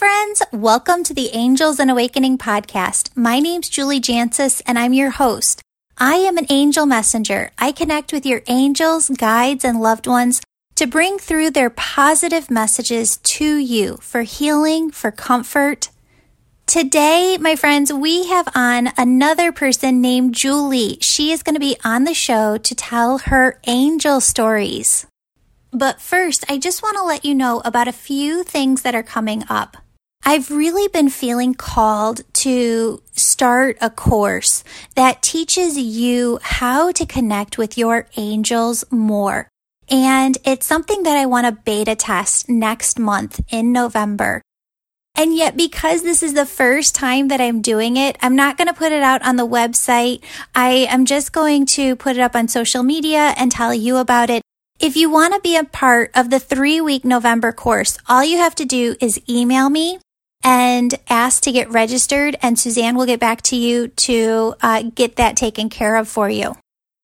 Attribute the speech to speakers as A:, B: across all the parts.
A: friends. Welcome to the Angels and Awakening podcast. My name's Julie Jancius, and I'm your host. I am an angel messenger. I connect with your angels, guides, and loved ones to bring through their positive messages to you for healing, for comfort. Today, my friends, we have on another person named Julie. She is going to be on the show to tell her angel stories. But first, I just want to let you know about a few things that are coming up. I've really been feeling called to start a course that teaches you how to connect with your angels more. And it's something that I want to beta test next month in November. And yet, because this is the first time that I'm doing it, I'm not going to put it out on the website. I am just going to put it up on social media and tell you about it. If you want to be a part of the three week November course, all you have to do is email me and ask to get registered, and Suzanne will get back to you to uh, get that taken care of for you.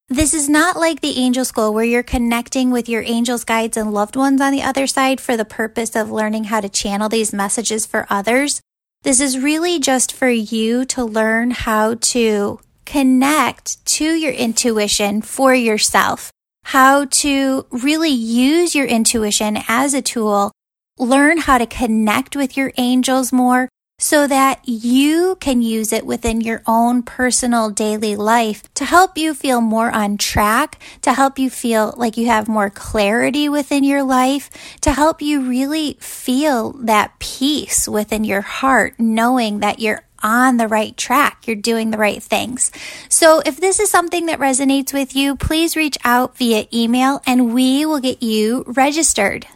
A: This is not like the angel school where you're connecting with your angels, guides, and loved ones on the other side for the purpose of learning how to channel these messages for others. This is really just for you to learn how to connect to your intuition for yourself how to really use your intuition as a tool, learn how to connect with your angels more so that you can use it within your own personal daily life to help you feel more on track, to help you feel like you have more clarity within your life, to help you really feel that peace within your heart, knowing that you're on the right track. You're doing the right things. So if this is something that resonates with you, please reach out via email and we will get you registered.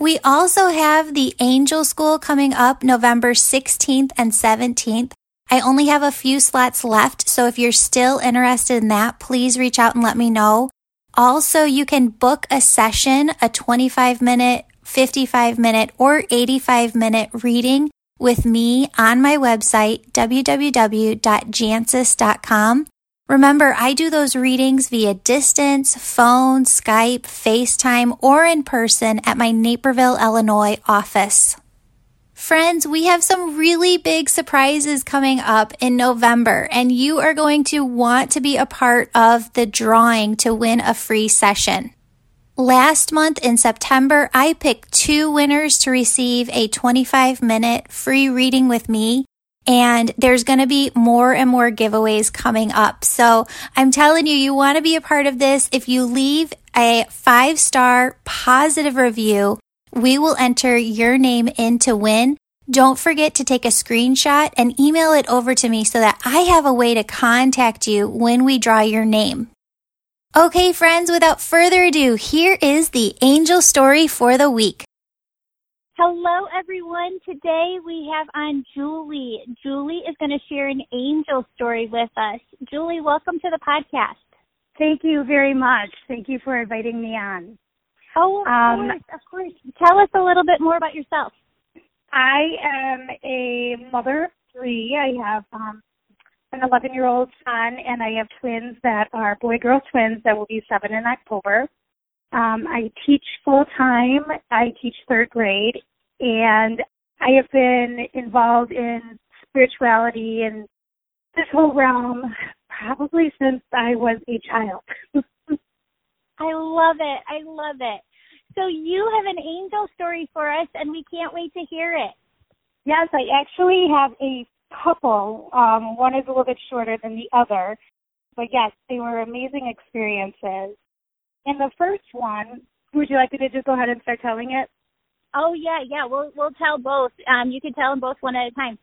A: We also have the Angel School coming up November 16th and 17th. I only have a few slots left, so if you're still interested in that, please reach out and let me know. Also, you can book a session, a 25 minute, 55 minute, or 85 minute reading with me on my website, www.jancius.com. Remember, I do those readings via distance, phone, Skype, FaceTime, or in person at my Naperville, Illinois office. Friends, we have some really big surprises coming up in November, and you are going to want to be a part of the drawing to win a free session. Last month in September, I picked two winners to receive a 25 minute free reading with me. And there's going to be more and more giveaways coming up. So I'm telling you, you want to be a part of this. If you leave a five star positive review, we will enter your name in to win. Don't forget to take a screenshot and email it over to me so that I have a way to contact you when we draw your name. Okay, friends, without further ado, here is the angel story for the week.
B: Hello, everyone. Today we have on Julie. Julie is going to share an angel story with us. Julie, welcome to the podcast.
C: Thank you very much. Thank you for inviting me on.
B: Oh, of um, course, of course. Tell us a little bit more about yourself.
C: I am a mother of three. I have um, an 11 year old son, and I have twins that are boy girl twins that will be seven in October. Um, I teach full time. I teach third grade, and I have been involved in spirituality and this whole realm probably since I was a child.
B: I love it. I love it. So you have an angel story for us, and we can't wait to hear it.
C: Yes, I actually have a couple. Um, one is a little bit shorter than the other, but yes, they were amazing experiences. In the first one, would you like me to just go ahead and start telling it?
B: Oh yeah, yeah. We'll we'll tell both. Um, you can tell them both one at a time.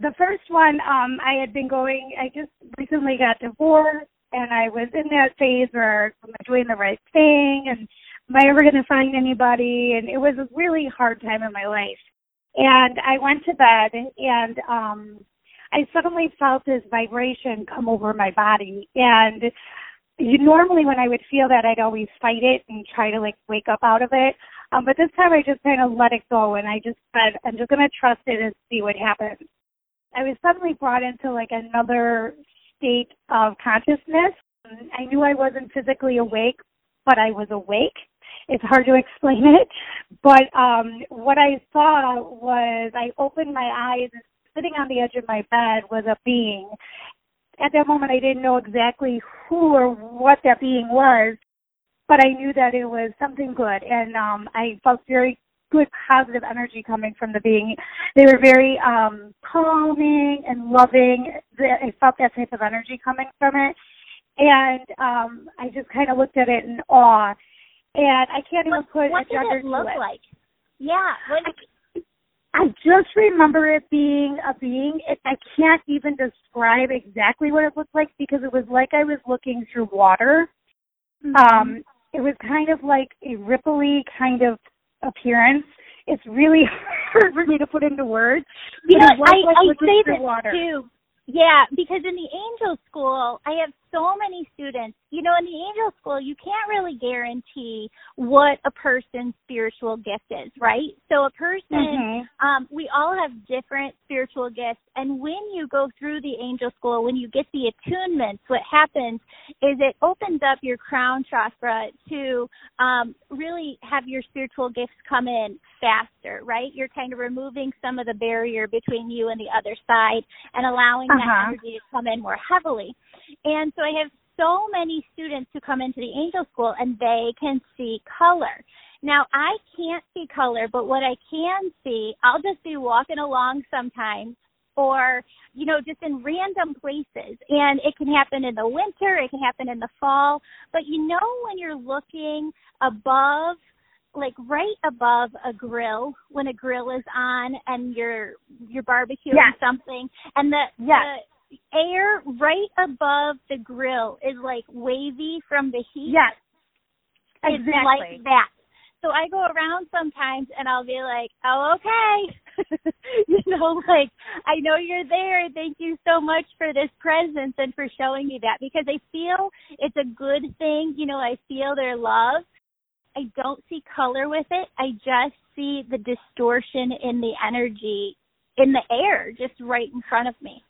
C: The first one, um, I had been going. I just recently got divorced, and I was in that phase where am I doing the right thing, and am I ever going to find anybody? And it was a really hard time in my life. And I went to bed and um I suddenly felt this vibration come over my body and you, normally when I would feel that I'd always fight it and try to like wake up out of it. Um but this time I just kind of let it go and I just said I'm just going to trust it and see what happens. I was suddenly brought into like another state of consciousness. I knew I wasn't physically awake, but I was awake it's hard to explain it. But um, what I saw was I opened my eyes and sitting on the edge of my bed was a being. At that moment, I didn't know exactly who or what that being was, but I knew that it was something good, and um, I felt very good positive energy coming from the being. They were very um calming and loving. I felt that type of energy coming from it. And um I just kind of looked at it in awe. And I can't even put
B: what
C: a gender
B: did it look
C: to it.
B: like? Yeah. What,
C: I, just remember it being a being. It, I can't even describe exactly what it looked like because it was like I was looking through water.
B: mm-hmm.
C: Um, it was kind of like a ripply kind of appearance. It's really hard for me to put into words.
B: You know, I,
C: like
B: I say this
C: water.
B: too. Yeah, because in the angel school, I have so many students. You know, in the angel school, you can't really guarantee what a person's spiritual gift is, right? So a person,
C: Mhm.
B: um, we all have different spiritual gifts, and when you go through the angel school, when you get the attunements, what happens is it opens up your crown chakra to um, really have your spiritual gifts come in faster, right? You're kind of removing some of the barrier between you and the other side and allowing that
C: Uh-huh.
B: energy to come in more heavily. And so I have so many students who come into the angel school and they can see color. Now I can't see color, but what I can see, I'll just be walking along sometimes or you know just in random places and it can happen in the winter it can happen in the fall but you know when you're looking above like right above a grill when a grill is on and you're you're barbecuing
C: Yes.
B: something and the
C: Yes.
B: the air right above the grill is like wavy from the heat
C: Yes.
B: it's
C: Exactly.
B: like that. So I go around sometimes and I'll be like, oh, okay. you know, like, I know you're there. Thank you so much for this presence and for showing me that because I feel it's a good thing. You know, I feel their love. I don't see color with it. I just see the distortion in the energy in the air just right in front of me.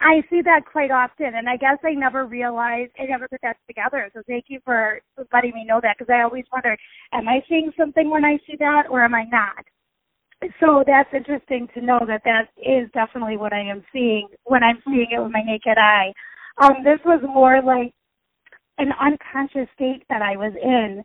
C: I see that quite often, and I guess I never realized, I never put that together. So thank you for letting me know that because I always wondered, am I seeing something when I see that or am I not? So that's interesting to know that that is definitely what I am seeing when I'm seeing it with my naked eye. Um, this was more like an unconscious state that I was in,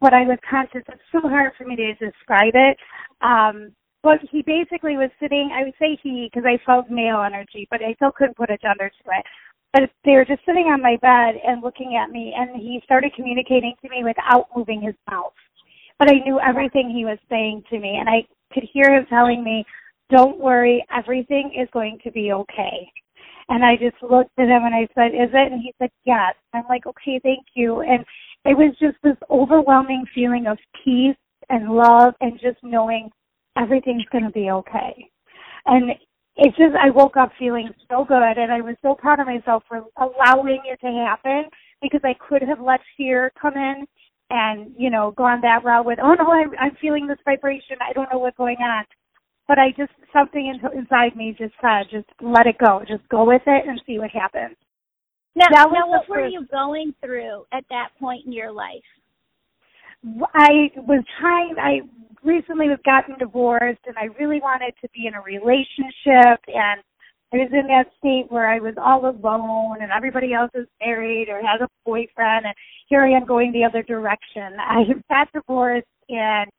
C: but I was conscious. It's so hard for me to describe it. Um, but he basically was sitting, I would say he, because I felt male energy, but I still couldn't put a gender to it. But they were just sitting on my bed and looking at me, and he started communicating to me without moving his mouth. But I knew everything he was saying to me, and I could hear him telling me, don't worry, everything is going to be okay. And I just looked at him and I said, is it? And he said, yes. I'm like, okay, thank you. And it was just this overwhelming feeling of peace and love and just knowing everything's going to be okay. And it's just, I woke up feeling so good and I was so proud of myself for allowing it to happen because I could have let fear come in and, you know, gone that route with, oh no, I, I'm feeling this vibration. I don't know what's going on. But I just, something in, inside me just said, just let it go. Just go with it and see what happens.
B: Now, now what were
C: first-
B: you going through at that point in your life?
C: I was trying, I recently was gotten divorced and I really wanted to be in a relationship and I was in that state where I was all alone and everybody else is married or has a boyfriend and here I am going the other direction. I got divorced and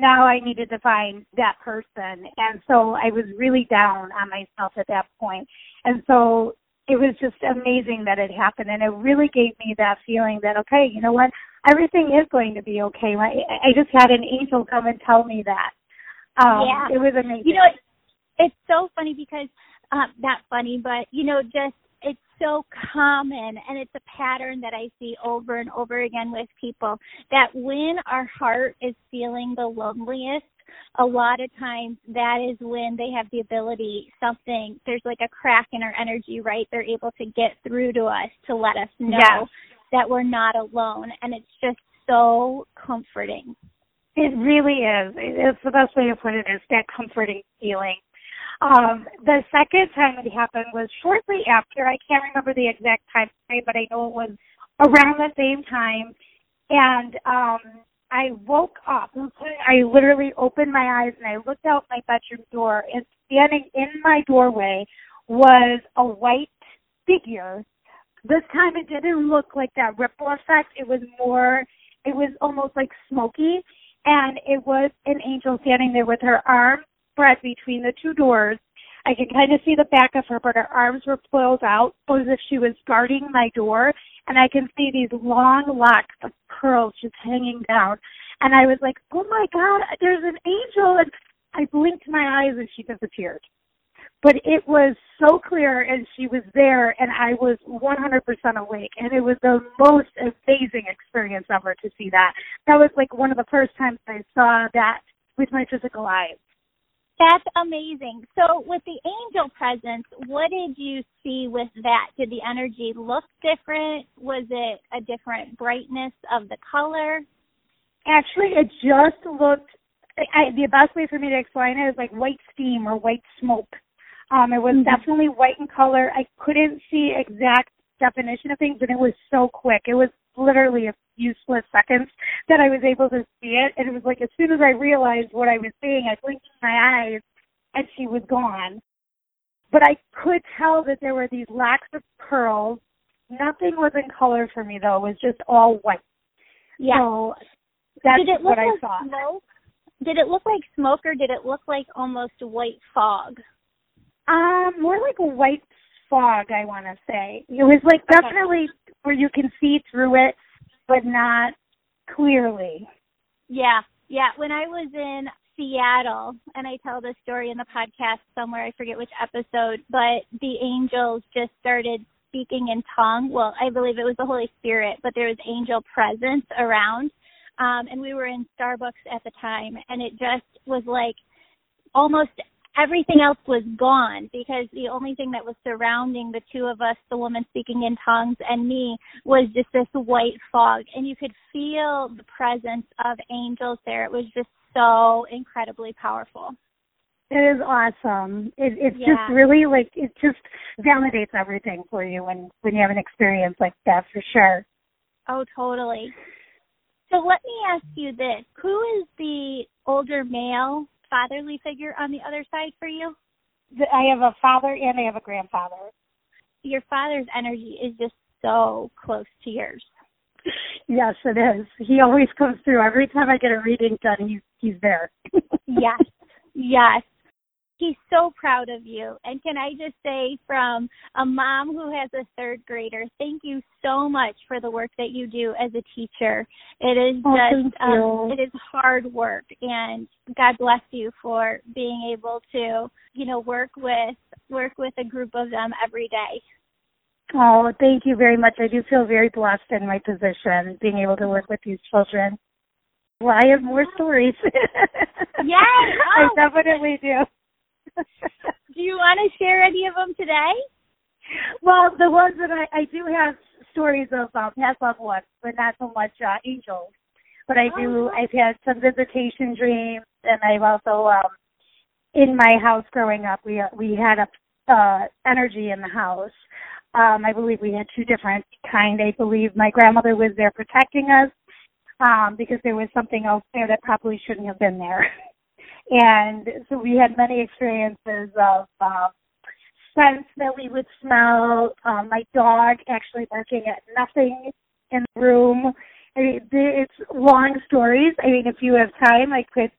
C: now I needed to find that person and so I was really down on myself at that point. And so it was just amazing that it happened and it really gave me that feeling that okay, you know what? Everything is going to be okay. My, I just had an angel come and tell me that. Um
B: Yeah.
C: it was amazing.
B: You know, it's so funny because uh, not funny, but you know, just it's so common and it's a pattern that I see over and over again with people that when our heart is feeling the loneliest, a lot of times that is when they have the ability something there's like a crack in our energy, right? They're able to get through to us to let us know
C: Yes.
B: that we're not alone and it's just so comforting.
C: It really is. It's the best way to put it is that comforting feeling. Um, the second time it happened was shortly after. I can't remember the exact time frame, but I know it was around the same time. And um, I woke up. I literally opened my eyes and I looked out my bedroom door and standing in my doorway was a white figure. This time it didn't look like that ripple effect. It was more, it was almost like smoky and it was an angel standing there with her arms spread between the two doors. I could kind of see the back of her, but her arms were pulled out as if she was guarding my door. And I can see these long locks of curls just hanging down. And I was like, oh my God, there's an angel. And I blinked my eyes and she disappeared. But it was so clear and she was there and I was 100% awake. And it was the most amazing experience ever to see that. That was like one of the first times I saw that with my physical eyes.
B: That's amazing. So, with the angel presence, what did you see with that? Did the energy look different? Was it a different brightness of the color?
C: Actually, it just looked. I, the best way for me to explain it is like white steam or white smoke. Um, it was mm-hmm. definitely white in color. I couldn't see exact definition of things, but it was so quick. It was literally a few split seconds that I was able to see it. And it was like as soon as I realized what I was seeing, I blinked my eyes and she was gone. But I could tell that there were these locks of curls. Nothing was in color for me though. It was just all white.
B: Yeah.
C: So that's
B: did it look
C: what I
B: like
C: saw.
B: Smoke? Did it look like smoke or did it look like almost white fog?
C: Um, more like a white fog, I want to say. It was like
B: okay.
C: definitely where you can see through it, but not clearly.
B: Yeah, yeah. When I was in Seattle, and I tell this story in the podcast somewhere, I forget which episode, but the angels just started speaking in tongue. Well, I believe it was the Holy Spirit, but there was angel presence around. Um, and we were in Starbucks at the time, and it just was like almost everything else was gone because the only thing that was surrounding the two of us, the woman speaking in tongues and me, was just this white fog. And you could feel the presence of angels there. It was just so incredibly powerful.
C: It is awesome. It, it's
B: Yeah.
C: just really like it just validates everything for you when when you have an experience like that for sure.
B: Oh, totally. So let me ask you this. Who is the older male fatherly figure on the other side for you?
C: I have a father and I have a grandfather.
B: Your father's energy is just so close to yours.
C: Yes, it is. He always comes through. Every time I get a reading done, he's he's there.
B: yes, yes. He's so proud of you. And can I just say, from a mom who has a third grader, thank you so much for the work that you do as a teacher. It is
C: Oh,
B: just, um, it is hard work, and God bless you for being able to, you know, work with work with a group of them every day.
C: Oh, thank you very much. I do feel very blessed in my position, being able to work with these children. Well, I have more stories.
B: Yes!
C: I
B: Oh.
C: definitely do.
B: Do you want to share any of them today?
C: well, the ones that I, I do have stories of um, past loved ones, but not so much uh, angels. But I do.
B: Oh.
C: I've had some visitation dreams, and I've also um, in my house growing up, we we had a uh, energy in the house. Um, I believe we had two different kind. I believe my grandmother was there protecting us um, because there was something else there that probably shouldn't have been there. and so we had many experiences of um, scents that we would smell. Um, my dog actually barking at nothing in the room. I mean, it's long stories. I mean, if you have time, I could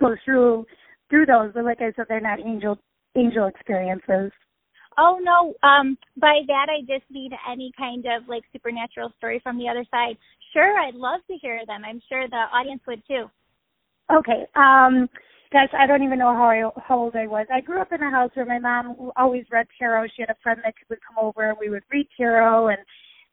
C: go through through those. But like I said, they're not angel angel experiences.
B: Oh no, um by that I just mean any kind of like supernatural story from the other side. Sure, I'd love to hear them. I'm sure the audience would too.
C: Okay. Um gosh, I don't even know how I, how old I was. I grew up in a house where my mom always read tarot. She had a friend that would come over and we would read tarot and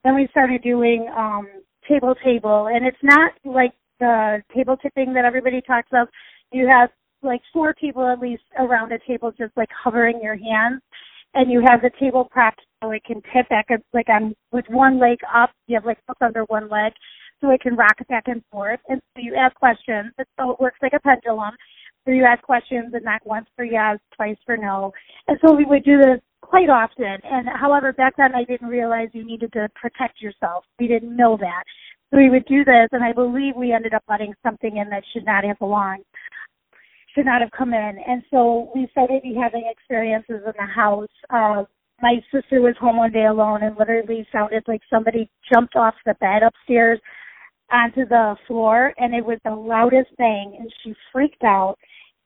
C: then we started doing um table table and it's not like the table tipping that everybody talks of. You have like four people at least around a table just like hovering your hands and you have the table propped so it can tip back like on with one leg up, you have like books under one leg so it can rock back and forth. And so you ask questions. And so it works like a pendulum. So you ask questions and not once for yes, twice for no. And so we would do this quite often. And however, back then I didn't realize you needed to protect yourself. We didn't know that. So we would do this, and I believe we ended up letting something in that should not have belonged, should not have come in. And so we started having experiences in the house. Uh, my sister was home one day alone and literally sounded like somebody jumped off the bed upstairs onto the floor, and it was the loudest thing, and she freaked out.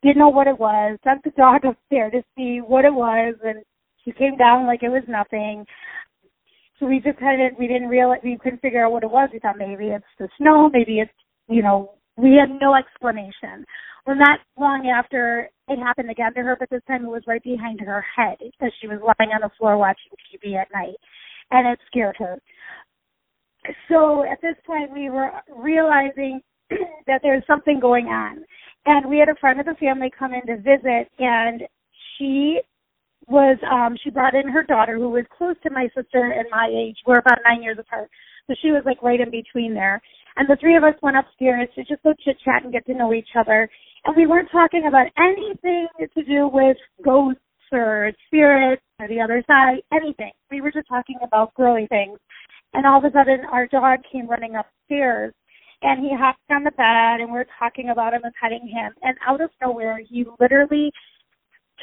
C: Didn't know what it was. Sent the dog upstairs to see what it was, and she came down like it was nothing. So we just kind of we didn't realize we couldn't figure out what it was. We thought maybe it's the snow, maybe it's you know we had no explanation. Well, not long after it happened again to her, but this time it was right behind her head as she was lying on the floor watching TV at night, and it scared her. So at this point, we were realizing that there's something going on, and we had a friend of the family come in to visit, and she was um she brought in her daughter who was close to my sister and my age. We're about nine years apart. So she was like right in between there. And the three of us went upstairs to just go chit chat and get to know each other. And we weren't talking about anything to do with ghosts or spirits or the other side, anything. We were just talking about girly things. And all of a sudden our dog came running upstairs and he hopped on the bed and we we're talking about him and petting him and out of nowhere he literally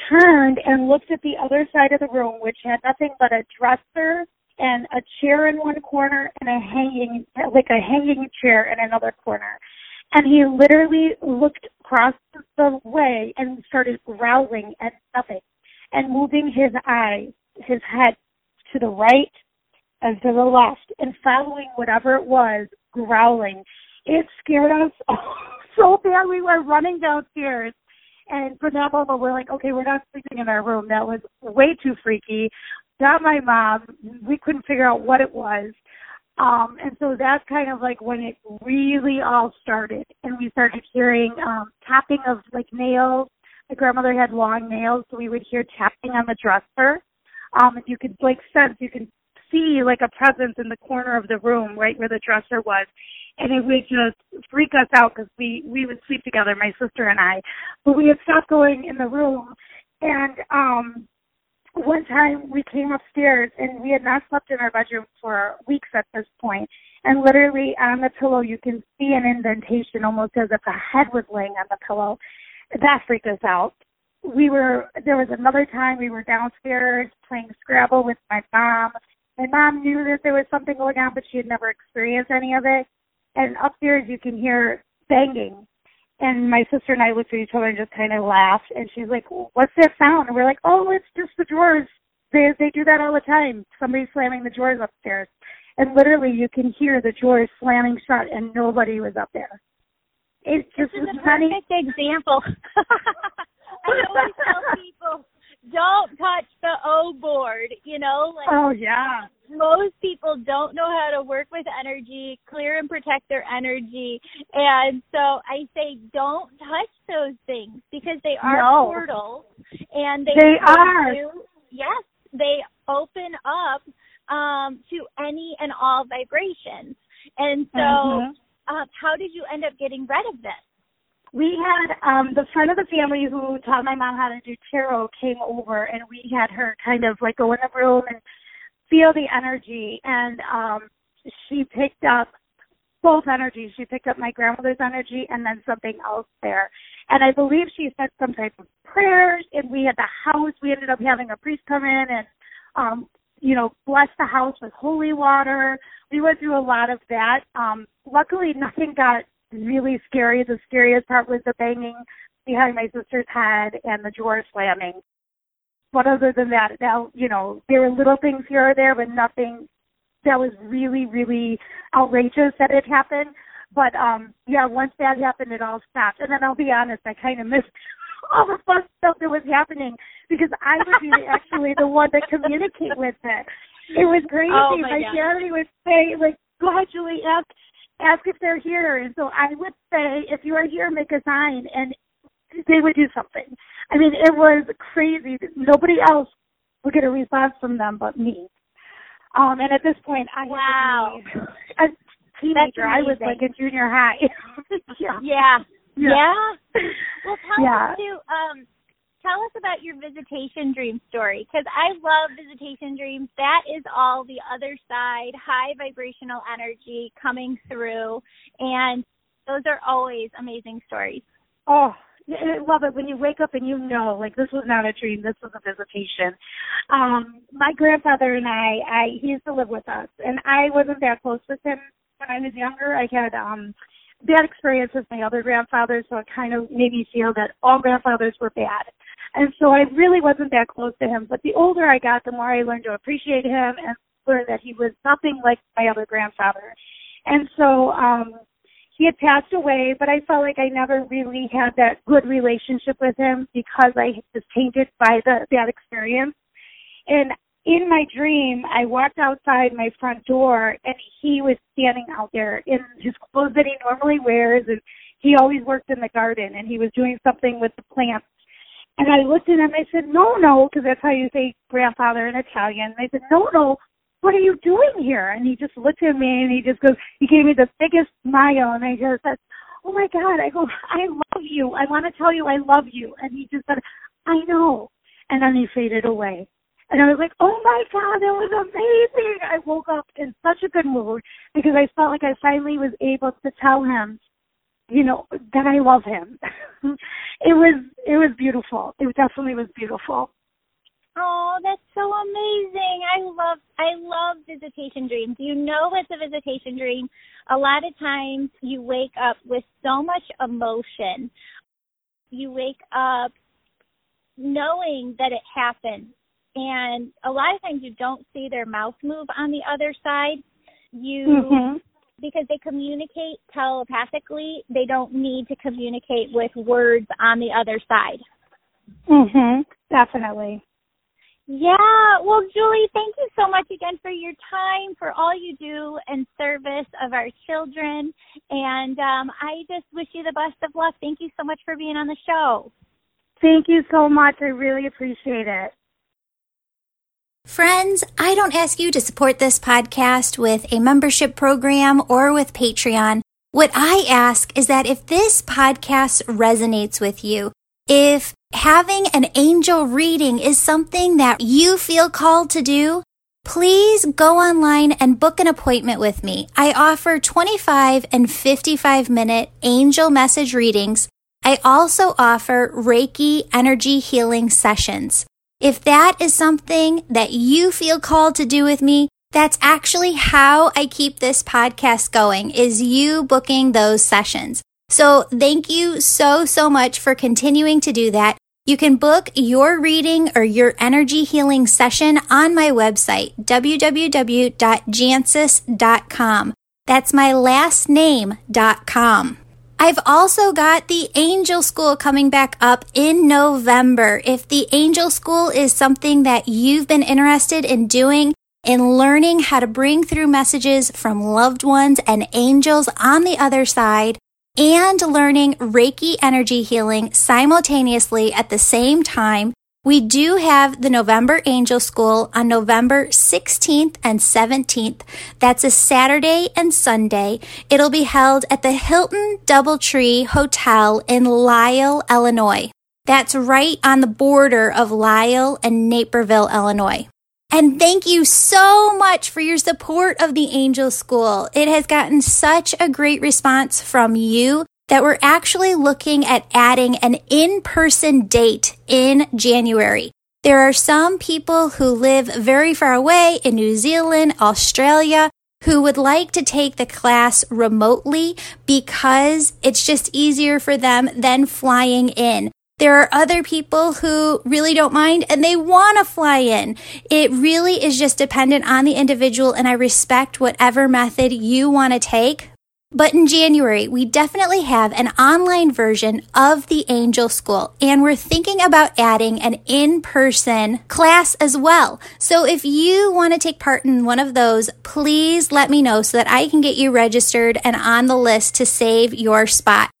C: turned and looked at the other side of the room, which had nothing but a dresser and a chair in one corner and a hanging, like a hanging chair in another corner. And he literally looked across the way and started growling at nothing and moving his eyes, his head to the right and to the left and following whatever it was growling. It scared us so bad we were running downstairs and for that moment, we're like, okay, we're not sleeping in our room. That was way too freaky. Got my mom. We couldn't figure out what it was. Um, and so that's kind of like when it really all started. And we started hearing um, tapping of like nails. My grandmother had long nails, so we would hear tapping on the dresser. Um, you could like sense, you can see like a presence in the corner of the room, right where the dresser was and it would just freak us out because we we would sleep together, my sister and I. But we had stopped going in the room, and um one time we came upstairs and we had not slept in our bedroom for weeks at this point. and literally on the pillow you can see an indentation, almost as if a head was laying on the pillow. That freaked us out. We were there was another time we were downstairs playing Scrabble with my mom. My mom knew that there was something going on, but she had never experienced any of it and upstairs you can hear banging. And my sister and I looked at each other and just kind of laughed. And she's like, "What's that sound?" And we're like, "Oh, it's just the drawers. They they do that all the time. Somebody's slamming the drawers upstairs." And literally, you can hear the drawers slamming shut, and nobody was up there. It just
B: this is
C: a
B: perfect example. I always tell people don't touch the O board, you know? Like
C: Oh yeah.
B: Most people don't know how to work with energy, clear and protect their energy. And so I say don't touch those things because they are
C: no.
B: portals and they,
C: they are.
B: You, yes, they open up um to any and all vibrations. And so
C: mm-hmm.
B: uh, how did you end up getting rid of this?
C: We had um the friend of the family who taught my mom how to do tarot came over and we had her kind of like go in the room and feel the energy and um she picked up both energies. She picked up my grandmother's energy and then something else there. And I believe she said some type of prayers and we had the house we ended up having a priest come in and um you know, bless the house with holy water. We went through a lot of that. Um luckily nothing got really scary. The scariest part was the banging behind my sister's head and the drawer slamming. But other than that, now, you know, there were little things here or there, but nothing that was really, really outrageous that had happened. But um yeah, once that happened it all stopped. And then I'll be honest, I kinda missed all the fun stuff that was happening because I would be actually the one that communicate with it. It was crazy.
B: Oh my,
C: my family would say, like, Julie, ask ask if they're here. And so I would say, if you are here, make a sign, and they would do something. I mean, it was crazy. Nobody else would get a response from them but me. Um, and at this point, I
B: wow,
C: a teenager. I was like in junior high.
B: yeah. yeah. Yeah. Well, tell
C: yeah.
B: us too. Um, tell us about your visitation dream story because I love visitation dreams. That is all the other side, high vibrational energy coming through, and those are always amazing stories.
C: Oh, I love it when you wake up and you know, like this was not a dream, this was a visitation. Um, my grandfather and I, I he used to live with us, and I wasn't that close with him when I was younger. I had um bad experience with my other grandfather, so it kind of made me feel that all grandfathers were bad. And so I really wasn't that close to him. But the older I got, the more I learned to appreciate him and learn that he was nothing like my other grandfather. And so um he had passed away, but I felt like I never really had that good relationship with him because I was tainted by the that experience. And in my dream, I walked outside my front door and he was standing out there in his clothes that he normally wears and he always worked in the garden and he was doing something with the plants. And I looked at him, I said, nonno, because that's how you say grandfather in Italian. And I said, nonno, what are you doing here? And he just looked at me and he just goes, he gave me the biggest smile and I just said, oh my God, I go, I love you. I want to tell you I love you. And he just said, I know. And then he faded away. And I was like, oh my God, that was amazing. I woke up in such a good mood because I felt like I finally was able to tell him, you know, that I love him. it was, it was beautiful. It definitely was beautiful.
B: Oh, that's so amazing. I love I love visitation dreams. You know it's a visitation dream. A lot of times you wake up with so much emotion. You wake up knowing that it happened. And a lot of times you don't see their mouth move on the other side. You mm-hmm. Because they communicate telepathically, they don't need to communicate with words on the other side.
C: Mhm. Definitely.
B: Yeah, well, Julie, thank you so much again for your time, for all you do in service of our children. And um, I just wish you the best of luck. Thank you so much for being on the show.
C: Thank you so much. I really appreciate it.
A: Friends, I don't ask you to support this podcast with a membership program or with Patreon. What I ask is that if this podcast resonates with you, if having an angel reading is something that you feel called to do, please go online and book an appointment with me. I offer 25 and 55 minute angel message readings. I also offer Reiki energy healing sessions. If that is something that you feel called to do with me, that's actually how I keep this podcast going is you booking those sessions. So thank you so, so much for continuing to do that. You can book your reading or your energy healing session on my website, www.jancius.com. That's my last name.com. I've also got the Angel School coming back up in November. If the Angel School is something that you've been interested in doing, in learning how to bring through messages from loved ones and angels on the other side, and learning Reiki energy healing simultaneously at the same time, we do have the November Angel School on November 16th and 17th. That's a Saturday and Sunday. It'll be held at the Hilton Doubletree Hotel in Lisle, Illinois. That's right on the border of Lisle and Naperville, Illinois. And thank you so much for your support of the Angel School. It has gotten such a great response from you that we're actually looking at adding an in-person date in January. There are some people who live very far away in New Zealand, Australia, who would like to take the class remotely because it's just easier for them than flying in. There are other people who really don't mind and they want to fly in. It really is just dependent on the individual, and I respect whatever method you want to take. But in January, we definitely have an online version of the Angel School, and we're thinking about adding an in person class as well. So if you want to take part in one of those, please let me know so that I can get you registered and on the list to save your spot.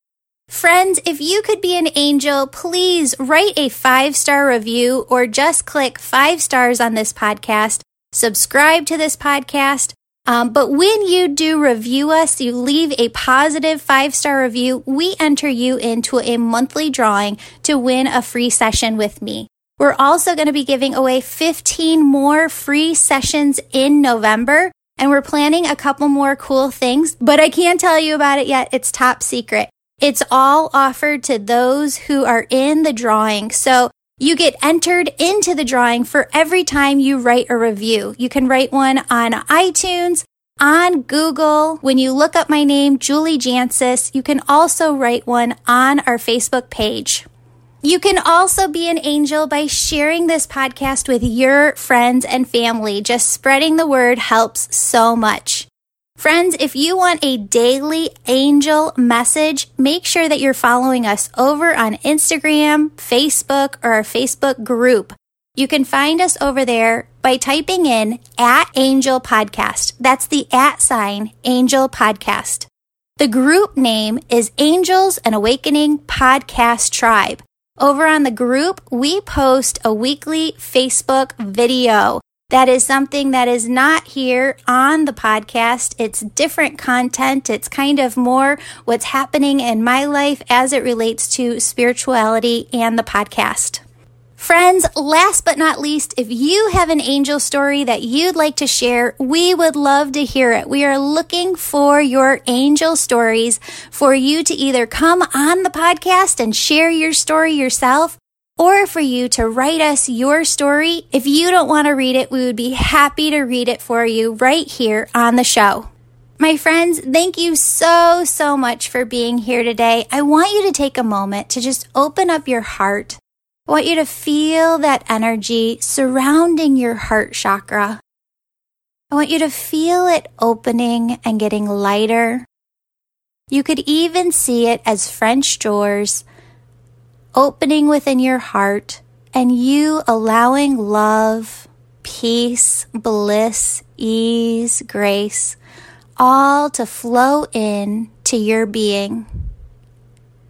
A: Friends, if you could be an angel, please write a five star review or just click five stars on this podcast. Subscribe to this podcast. Um, but when you do review us, you leave a positive five star review, we enter you into a monthly drawing to win a free session with me. We're also going to be giving away 15 more free sessions in November, and we're planning a couple more cool things, but I can't tell you about it yet. It's top secret. It's all offered to those who are in the drawing. So you get entered into the drawing for every time you write a review. You can write one on iTunes, on Google. When you look up my name, Julie Jancius, you can also write one on our Facebook page. You can also be an angel by sharing this podcast with your friends and family. Just spreading the word helps so much. Friends, if you want a daily angel message, make sure that you're following us over on Instagram, Facebook, or our Facebook group. You can find us over there by typing in at Angel Podcast. That's the at sign Angel Podcast. The group name is Angels and Awakening Podcast Tribe. Over on the group, we post a weekly Facebook video. That is something that is not here on the podcast. It's different content. It's kind of more what's happening in my life as it relates to spirituality and the podcast. Friends, last but not least, if you have an angel story that you'd like to share, we would love to hear it. We are looking for your angel stories for you to either come on the podcast and share your story yourself or for you to write us your story. If you don't want to read it, we would be happy to read it for you right here on the show. My friends, thank you so, so much for being here today. I want you to take a moment to just open up your heart I want you to feel that energy surrounding your heart chakra. I want you to feel it opening and getting lighter. You could even see it as French doors opening within your heart and you allowing love, peace, bliss, ease, grace, all to flow in to your being.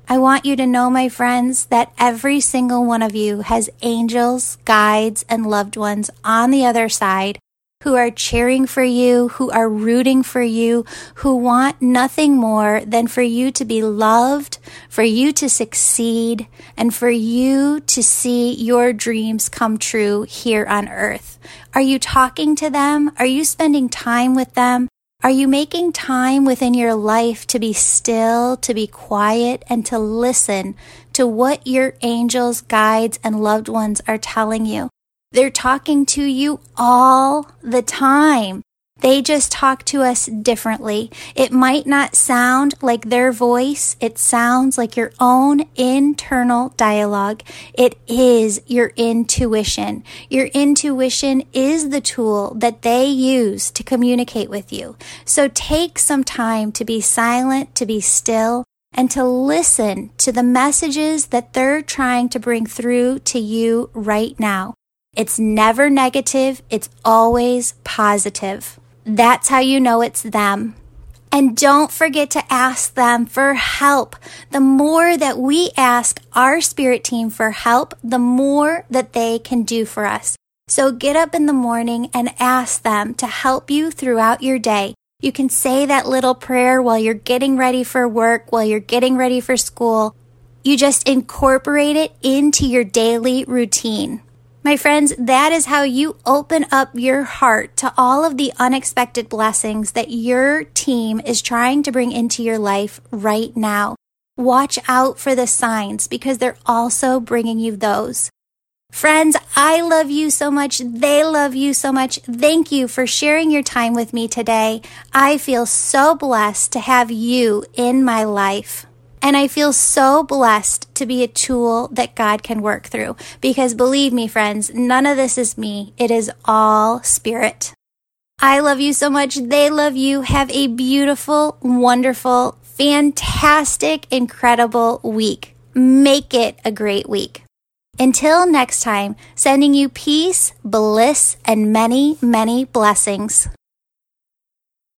A: I want you to know, my friends, that every single one of you has angels, guides, and loved ones on the other side who are cheering for you, who are rooting for you, who want nothing more than for you to be loved, for you to succeed, and for you to see your dreams come true here on earth. Are you talking to them? Are you spending time with them? Are you making time within your life to be still, to be quiet, and to listen to what your angels, guides, and loved ones are telling you? They're talking to you all the time. They just talk to us differently. It might not sound like their voice. It sounds like your own internal dialogue. It is your intuition. Your intuition is the tool that they use to communicate with you. So take some time to be silent, to be still, and to listen to the messages that they're trying to bring through to you right now. It's never negative. It's always positive. That's how you know it's them. And don't forget to ask them for help. The more that we ask our spirit team for help, the more that they can do for us. So get up in the morning and ask them to help you throughout your day. You can say that little prayer while you're getting ready for work, while you're getting ready for school. You just incorporate it into your daily routine. My friends, that is how you open up your heart to all of the unexpected blessings that your team is trying to bring into your life right now. Watch out for the signs because they're also bringing you those. Friends, I love you so much. They love you so much. Thank you for sharing your time with me today. I feel so blessed to have you in my life. And I feel so blessed to be a tool that God can work through because believe me, friends, none of this is me. It is all spirit. I love you so much. They love you. Have a beautiful, wonderful, fantastic, incredible week. Make it a great week. Until next time, sending you peace, bliss, and many, many blessings.